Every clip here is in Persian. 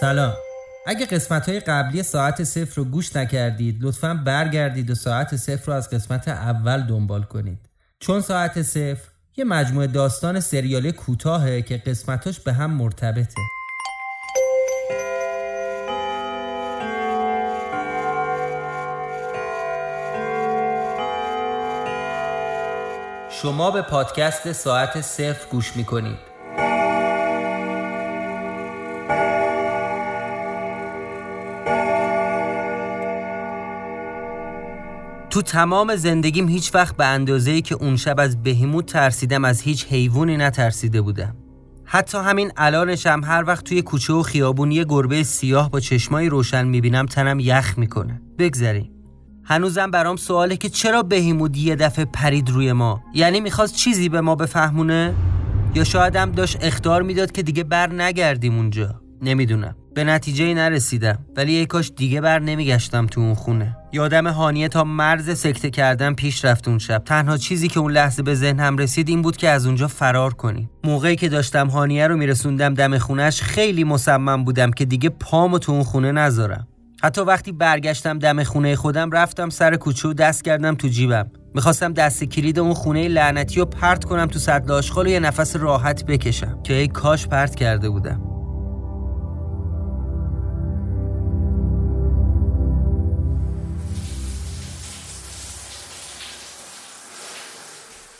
سلام. اگه قسمت های قبلی ساعت صفر رو گوش نکردید لطفا برگردید و ساعت صفر رو از قسمت اول دنبال کنید. چون ساعت صفر یه مجموعه داستان سریالی کوتاهه که قسمتاش به هم مرتبطه. شما به پادکست ساعت صفر گوش می‌کنید. تو تمام زندگیم هیچ وقت به اندازه ای که اون شب از بهیموت ترسیدم از هیچ حیوانی نترسیده بودم. حتی همین الانشم هر وقت توی کوچه و خیابون یه گربه سیاه با چشمای روشن می‌بینم تنم یخ می‌کنه. بگذریم. هنوزم برام سواله که چرا بهیموت یه دفعه پرید روی ما؟ یعنی می‌خواست چیزی به ما بفهمونه؟ یا شایدم داشت اختار می‌داد که دیگه بر نگردیم اونجا؟ نمی‌دونم. به نتیجه نرسیدم. ولی یک کاش دیگه بر نمیگشتم تو اون خونه. یادم هانیه تا مرز سکته کردن پیش رفت اون شب. تنها چیزی که اون لحظه به ذهنم رسید این بود که از اونجا فرار کنیم. موقعی که داشتم هانیه رو میرسوندم دم خونش خیلی مصمم بودم که دیگه پامو تو اون خونه نذارم. حتی وقتی برگشتم دم خونه خودم رفتم سر کوچه و دست کردم تو جیبم. می‌خواستم دست کلید اون خونه لعنتی رو پرت کنم تو سطل آشغال و یه نفس راحت بکشم. که ای کاش پرت کرده بودم.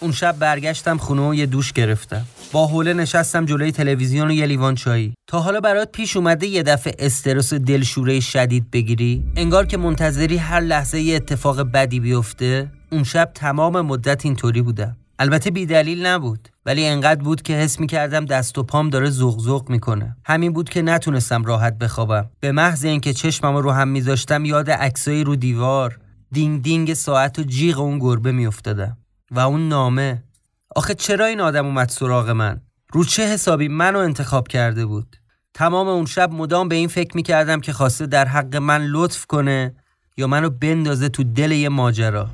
اون شب برگشتم خونه و یه دوش گرفتم. با حوله نشستم جلوی تلویزیون و یه لیوان چایی. تا حالا برات پیش اومده یه دفعه استرس و دلشوره شدید بگیری. انگار که منتظری هر لحظه یه اتفاق بدی بیفته اون شب تمام مدت اینطوری بودم. البته بی دلیل نبود ولی انقدر بود که حس می کردم دست و پام داره زغزغ می‌کنه. همین بود که نتونستم راحت بخوابم. به محض اینکه چشمم رو هم میذاشتم یاد عکسایی رو دیوار دینگ دینگ ساعت و جیغ اون گربه میافتادم. و اون نامه. آخه چرا این آدم اومد سراغ من؟ رو چه حسابی منو انتخاب کرده بود؟ تمام اون شب مدام به این فکر می‌کردم که خواسته در حق من لطف کنه یا منو بندازه تو دل یه ماجرا.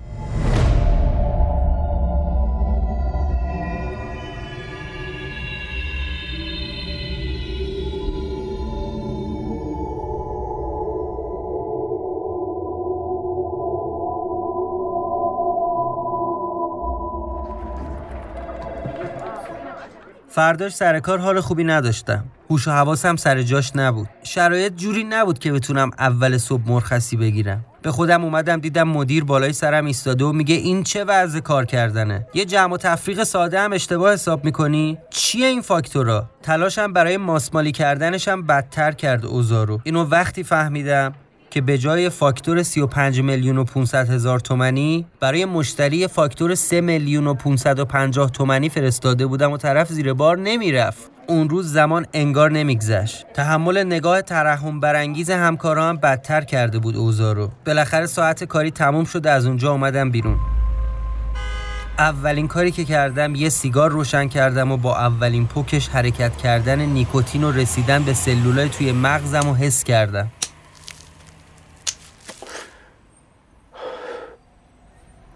فرداش سر کار حال خوبی نداشتم. هوش و حواسم سر جاش نبود. شرایط جوری نبود که بتونم اول صبح مرخصی بگیرم. به خودم اومدم دیدم مدیر بالای سرم ایستاده و میگه این چه وضع کار کردنه؟ یه جمع و تفریق ساده هم اشتباه حساب می‌کنی؟ چیه این فاکتورا؟ تلاشم برای ماسمالی کردنشم بدتر کرد اوزارو. اینو وقتی فهمیدم که به جای فاکتور 35 میلیون و 500 هزار تومنی برای مشتری فاکتور 3 میلیون و 550 تومنی فرستاده بودم و طرف زیر بار نمی‌رفت. اون روز زمان انگار نمیگذشت. تحمل نگاه ترحم برانگیز همکاران هم بدتر کرده بود اوضاع رو. بالاخره ساعت کاری تموم شد از اونجا اومدم بیرون. اولین کاری که کردم یه سیگار روشن کردم و با اولین پوکش حرکت کردن نیکوتین و رسیدن به سلولای توی مغزم و حس کردم.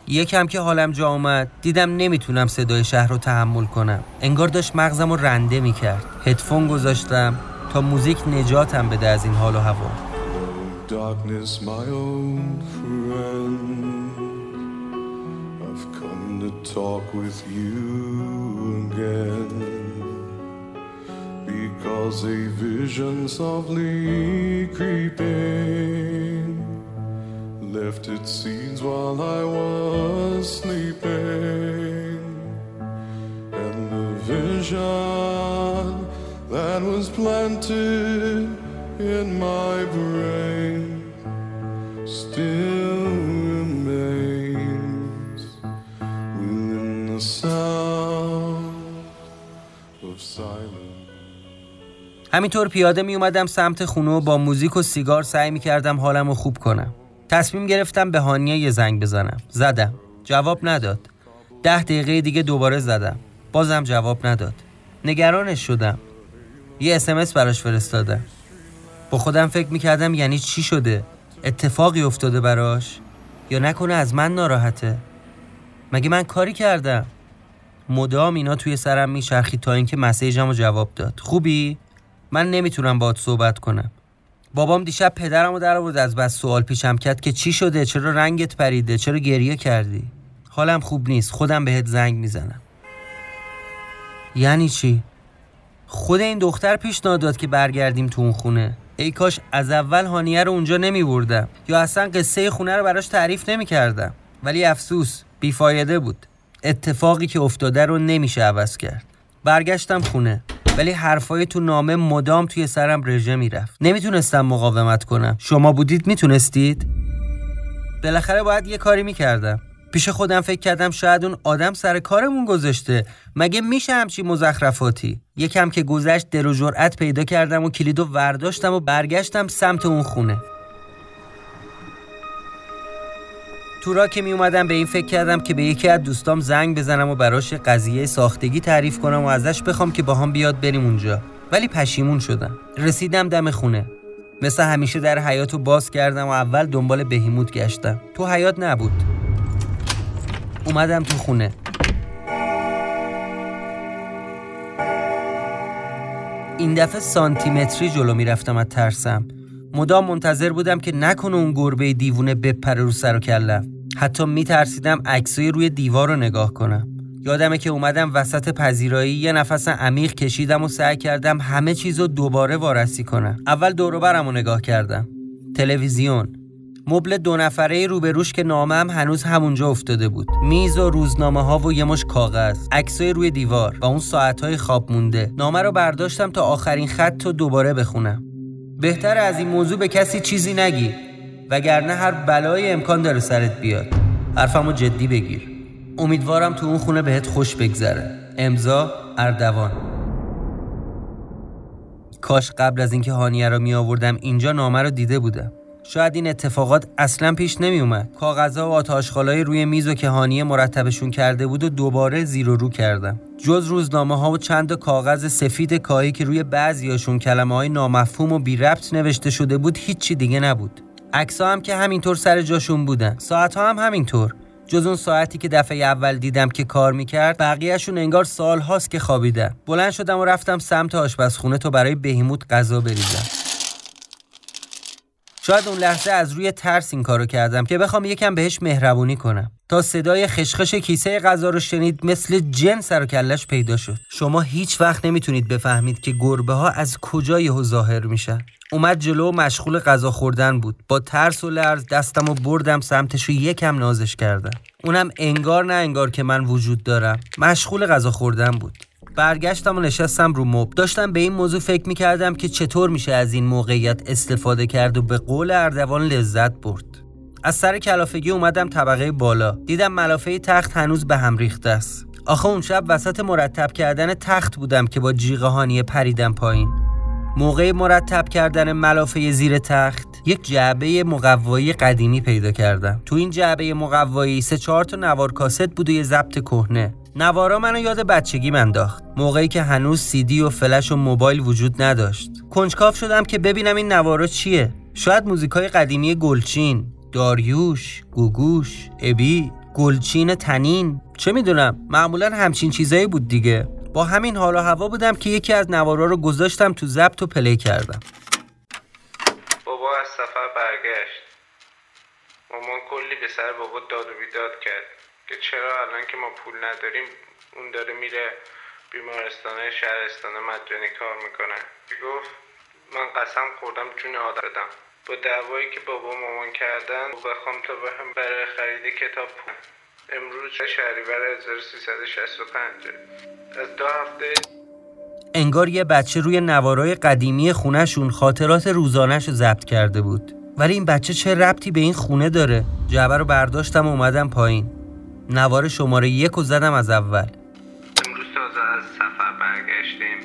یکم که حالم جا اومد دیدم نمی‌تونم صدای شهر رو تحمل کنم انگار داشت مغزم رو رنده می‌کرد هدفون گذاشتم تا موزیک نجاتم بده از این حال و هوا Darkness, my friend. I've come to talk with you. Because a vision softly creeping left its seeds while I was sleeping. And the vision that was planted in my brain still remains within the sound of silence. همینطور پیاده می اومدم سمت خونه و با موزیک و سیگار سعی می کردم حالم رو خوب کنم تصمیم گرفتم به هانیه یه زنگ بزنم. زدم. جواب نداد. ده دقیقه دیگه دوباره زدم. بازم جواب نداد. نگرانش شدم. یه اسمس براش فرستادم. با خودم فکر می‌کردم یعنی چی شده؟ اتفاقی افتاده براش؟ یا نکنه از من ناراحته؟ مگه من کاری کردم؟ مدام اینا توی سرم میچرخید تا اینکه مسیجم رو جواب داد. خوبی؟ من نمی‌تونم باهات صحبت کنم. بابام دیشب پدرم رو در آورد از بس سوال پیشم کرد که چی شده؟ چرا رنگت پریده؟ چرا گریه کردی؟ حالم خوب نیست خودم بهت زنگ می‌زنم. یعنی چی؟ خود این دختر پیشنهاد داد که برگردیم تو اون خونه. ای کاش از اول هانیه رو اونجا نمی بردم یا اصلا قصه خونه رو براش تعریف نمی کردم ولی افسوس بیفایده بود. اتفاقی که افتاده رو نمیشه عوض کرد. برگشتم خونه. ولی حرفای تو نامه مدام توی سرم رژه می‌رفت. نمی‌تونستم مقاومت کنم. شما بودید می‌تونستید؟ بالاخره باید یه کاری می‌کردم. پیش خودم فکر کردم شاید اون آدم سر کارمون گذاشته. مگه میشه همچی مزخرفاتی؟ یکم که گذشت دل و جرأت پیدا کردم و کلیدو ورداشتم و برگشتم سمت اون خونه. تو را که می اومدم به این فکر کردم که به یکی از دوستام زنگ بزنم و براش قضیه ساختگی تعریف کنم و ازش بخوام که با هم بیاد بریم اونجا. ولی پشیمون شدم. رسیدم دم خونه. مثل همیشه در حیات رو باز کردم و اول دنبال بهیموت گشتم. تو حیات نبود. اومدم تو خونه. این دفعه سانتیمتری جلو می‌رفتم از ترسم. مدام منتظر بودم که نکنه اون گربه دیوونه بپره رو سر و کلم حتی میترسیدم عکسای روی دیوار رو نگاه کنم. یادمه که اومدم وسط پذیرایی یه نفس عمیق کشیدم و سعی کردم همه چیز رو دوباره وارسی کنم. اول دوروبرم رو نگاه کردم. تلویزیون. مبل دو نفره روبروش که نامم هنوز همونجا افتاده بود. میز و روزنامه ها و یه مش کاغذ. عکسای روی دیوار. و اون ساعت های خواب مونده. نامه رو برداشتم تا آخرین خط رو دوباره بخونم. بهتر از این موضوع به کسی چیزی نگی. وگرنه هر بلای امکان داره سرت بیاد. حرفمو جدی بگیر. امیدوارم تو اون خونه بهت خوش بگذره. امضا اردوان. کاش قبل از اینکه هانیه رو می آوردم اینجا نامه رو دیده بودم. شاید این اتفاقات اصلا پیش نمی اومد کاغذها و آتاشخالای روی میز و که هانیه مرتبشون کرده بود و دوباره زیر و رو کردم. جز روزنامه ها و چند کاغذ سفید کاهی که روی بعضیاشون کلمه های نامفهوم و بی ربط نوشته شده بود هیچی دیگه نبود. عکس هم که همینطور سر جاشون بودن. ساعت ها هم همینطور. جز اون ساعتی که دفعه اول دیدم که کار می‌کرد بقیهشون انگار سال هاست که خوابیدن. بلند شدم و رفتم سمت آشپزخونه تا برای بهیموت غذا بریزم. شاید اون لحظه از روی ترس این کارو کردم که بخوام یکم بهش مهربونی کنم. تا صدای خشخش کیسه غذا رو شنید مثل جن سر و کلش پیدا شد. شما هیچ وقت نمی‌تونید بفهمید که گربه ها از کجا یهو ظاهر میشن. اومد جلو و مشغول غذا خوردن بود. با ترس و لرز دستم و بردم سمتش و یکم نازش کردم. اونم انگار نه انگار که من وجود دارم. مشغول غذا خوردن بود. برگشتم و نشستم رو مب داشتم به این موضوع فکر می‌کردم که چطور میشه از این موقعیت استفاده کرد و به قول اردوان لذت برد. از سر کلافگی اومدم طبقه بالا. دیدم ملافه تخت هنوز به هم ریخته است. آخه اون شب وسط مرتب کردن تخت بودم که با جیغ هانیه پریدم پایین. موقع مرتب کردن ملافه زیر تخت یک جعبه مقوایی قدیمی پیدا کردم. تو این جعبه مقوایی سه چهار تا نوار کاست بود و یه ضبط کهنه. نوارا منو یاد بچگی انداخت. موقعی که هنوز سیدی و فلش و موبایل وجود نداشت. کنجکاف شدم که ببینم این نوارا چیه. شاید موزیکای قدیمی گلچین. داریوش گوگوش ابی گلچین تنین. چه می‌دونم معمولا همچین چیزایی بود دیگه. با همین حال و هوا بودم که یکی از نوارا رو گذاشتم تو ضبط و پلی کردم. بابا از سفر برگشت. مامان کلی به سر بابا داد و بیداد کرد که چرا الان که ما پول نداریم اون داره میره بیمارستانه شهرستانه مجانی کار می‌کنه. گفت من قسم خوردم جون آدم با دعوایی که بابا مامان کردن و بخوام تا بهم برای خرید کتاب پول. امروز شهریور 1365 از دو هفته انگار یه بچه روی نوارای قدیمی خونهشون خاطرات روزانش رو ضبط کرده بود. ولی این بچه چه ربطی به این خونه داره؟ جعبه رو برداشتم و اومدم پایین. نوار شماره یک رو زدم از اول. برگشتیم.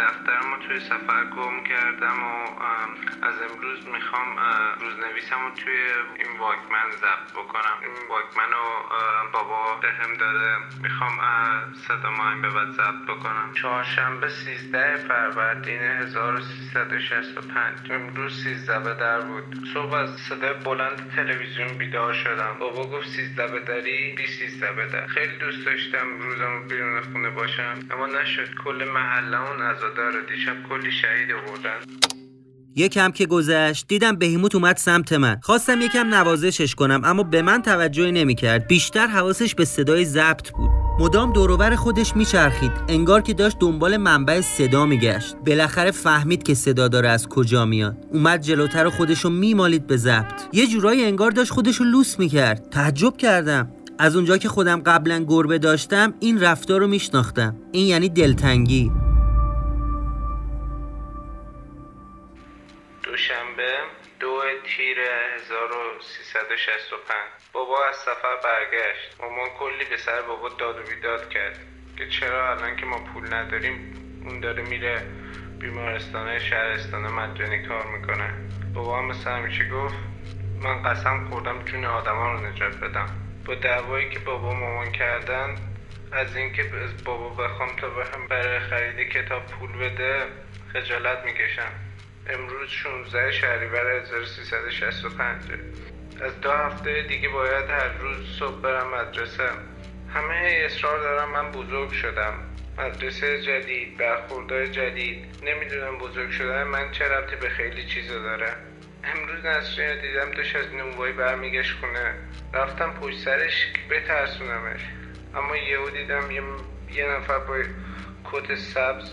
دفتر ما توی سفر گم کردم و از امروز می‌خوام روزنویسم رو توی این واکمن ضبط بکنم. این واکمن رو بابا بهم داده. می‌خوام صدا ماهیم به بعد ضبط بکنم. چهارشنبه 13 فروردین 1365 امروز 13 به در بود. صبح از صدای بلند تلویزیون بیدار شدم. بابا گفت 13 به دری 20 13 به در. خیلی دوست داشتم روزم بیرون خونه باشم. اما نشد. کل محله اون عزادار دیشب کلی شهید آوردن. یکم که گذشت دیدم بهیموت اومد سمت من. خواستم یکم نوازشش کنم اما به من توجهی نمی‌کرد. بیشتر حواسش به صدای ضبط بود. مدام دوروبر خودش میچرخید. انگار که داشت دنبال منبع صدا میگشت. بالاخره فهمید که صدا داره از کجا میاد. اومد جلوتر خودشو میمالید به ضبط. یه جورایی انگار داشت خودشو لوس می‌کرد. تعجب کردم. از اونجا که خودم قبلا گربه داشتم این رفتار رو میشناختم. این یعنی دلتنگی. دوشنبه دو تیر 1365 بابا از سفر برگشت. مامان کلی به سر بابا داد و بیداد کرد. که چرا الان که ما پول نداریم اون داره میره بیمارستان شهرستان مجانی کار می‌کنه. بابا هم مثل همیشه گفت من قسم خوردم جون آدما رو نجات بدم. با دعوایی که بابا مامان کردن از اینکه از بابا بخوام تا بهم برای خرید کتاب پول بده خجالت می‌کشم. امروز 16 شهریور 1365 از دو هفته دیگه باید هر روز صبح برم مدرسه. همه اصرار دارم من بزرگ شدم. مدرسه جدید برخوردهای جدید. نمی‌دونم بزرگ شدن من چه ربطی به خیلی چیزا داره. امروز نسرین دیدم داشت از نونوایی برمیگشت خونه. رفتم پشت سرش بترسونمش. اما یهو دیدم یه, یه نفر با کت سبز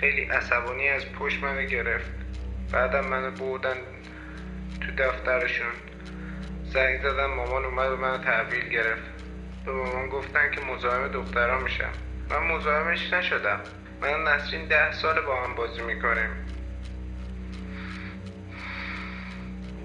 خیلی عصبانی از پشت منو گرفت. بعدم منو بردن تو دفترشون. زنگ زدم مامان اومد و منو تحویل گرفت. به مامان گفتن که مزاحم دخترها میشم. من مزاحمش نشدم. من نسرین ده سال با هم بازی می‌کنیم.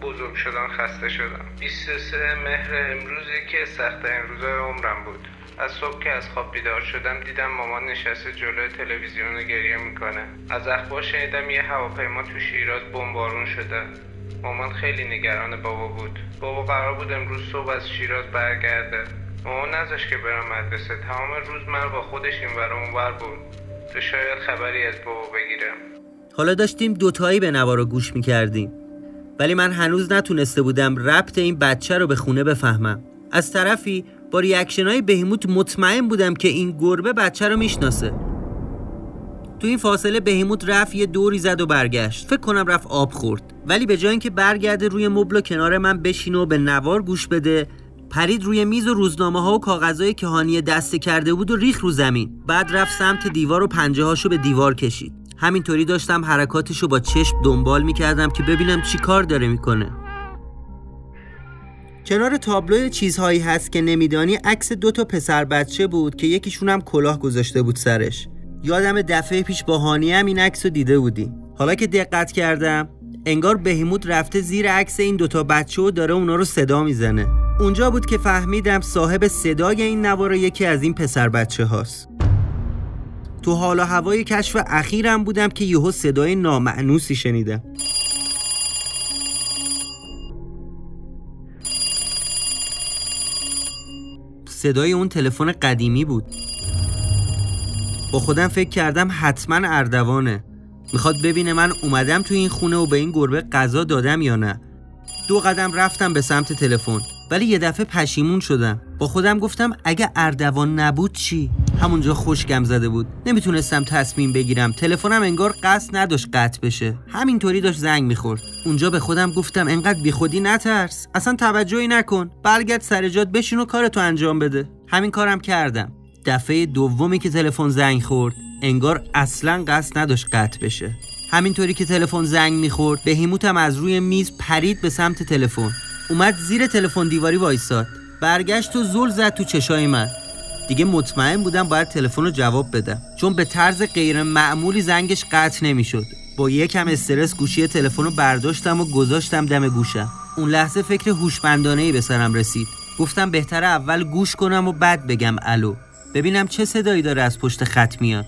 بزرگ شدن خسته شدم 23 مهر امروزی که سخت روزای عمرم بود. از صبح که از خواب بیدار شدم دیدم مامان نشسته جلوی تلویزیون و گریه می‌کنه. از اخبار شنیدم یه هواپیما تو شیراز بمبارون شده. مامان خیلی نگران بابا بود. بابا قرار بود امروز صبح از شیراز برگرده. مامان نذاشت که برم مدرسه. تمام روز من با خودش این اونور بود. تو شاید خبری از بابا بگیرم. حالا داشتیم دوتایی به نوارو گوش می‌کردیم. ولی من هنوز نتونسته بودم ربط این بچه رو به خونه بفهمم. از طرفی با ریاکشن های بهیموت مطمئن بودم که این گربه بچه رو می‌شناسه. تو این فاصله بهیموت رفت یه دوری زد و برگشت. فکر کنم رفت آب خورد. ولی به جای اینکه برگرده روی مبل و کنار من بشینه و به نوار گوش بده پرید روی میز و روزنامه ها و کاغذهای که هانیه دسته کرده بود و ریخ رو زمین. بعد رفت سمت دیوار و پنجه هاشو به دیوار کشید. همینطوری داشتم حرکاتشو با چشم دنبال می‌کردم که ببینم چی کار داره می‌کنه. کنار تابلوی چیزهایی هست که نمیدانی عکس دو تا پسر بچه بود که یکیشون هم کلاه گذاشته بود سرش. یادم دفعه پیش با هانی هم این عکس رو دیده بودی. حالا که دقت کردم انگار بهیموت رفته زیر عکس این دوتا بچه و داره اونا رو صدا می‌زنه. اونجا بود که فهمیدم صاحب صدای این نوارا یکی از این پسر بچه هاست تو حال و هوای کشف اخیرم بودم که یهو صدای نامعنوسی شنیدم. صدای اون تلفن قدیمی بود. با خودم فکر کردم حتما اردوانه. می‌خواد ببینه من اومدم تو این خونه و به این گربه غذا دادم یا نه. دو قدم رفتم به سمت تلفن ولی یه دفعه پشیمون شدم. با خودم گفتم اگه اردوان نبود چی؟ همونجا خوشگم زده بود. نمی‌تونستم تصمیم بگیرم. تلفنم انگار قصد نداشت قطع بشه. همینطوری داشت زنگ می‌خورد. اونجا به خودم گفتم انقدر بیخودی نترس. اصلا توجهی نکن. برگرد سر جات بشین و کارتو انجام بده. همین کارم کردم. دفعه دومی که تلفن زنگ خورد انگار اصلا قصد نداشت قطع بشه. همینطوری که تلفن زنگ می‌خورد بهیموتم از روی میز پرید به سمت تلفن. اومد زیر تلفن دیواری وایساد. برگشت و زل زد تو چشای من. دیگه مطمئن بودم باید تلفن رو جواب بدم. چون به طرز غیر معمولی زنگش قطع نمی‌شد. با یکم استرس گوشی تلفن رو برداشتم و گذاشتم دم گوشم. اون لحظه فکر هوشمندانه ای به سرم رسید. گفتم بهتره اول گوش کنم و بعد بگم الو. ببینم چه صدایی داره از پشت خط میاد.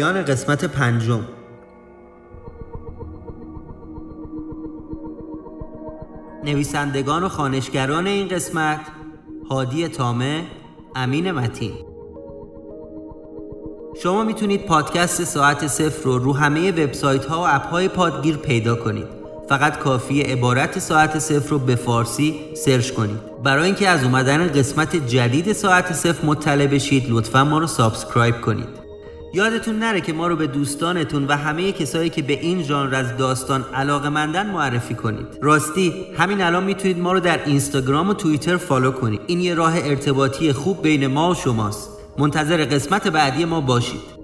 پایان قسمت پنجم. نویسندگان و خوانشگران این قسمت هادی تامه امین متین. شما می‌تونید پادکست ساعت صفر رو رو همه وبسایت ها و اپ های پادگیر پیدا کنید. فقط کافیه عبارت ساعت صفر رو به فارسی search کنید. برای اینکه از اومدن قسمت جدید ساعت صفر مطلع بشید لطفا ما رو subscribe کنید. یادتون نره که ما رو به دوستانتون و همه کسایی که به این ژانر از داستان علاقه مندن معرفی کنید. راستی همین الان می‌تونید ما رو در اینستاگرام و توییتر فالو کنید. این یه راه ارتباطی خوب بین ما و شماست. منتظر قسمت بعدی ما باشید.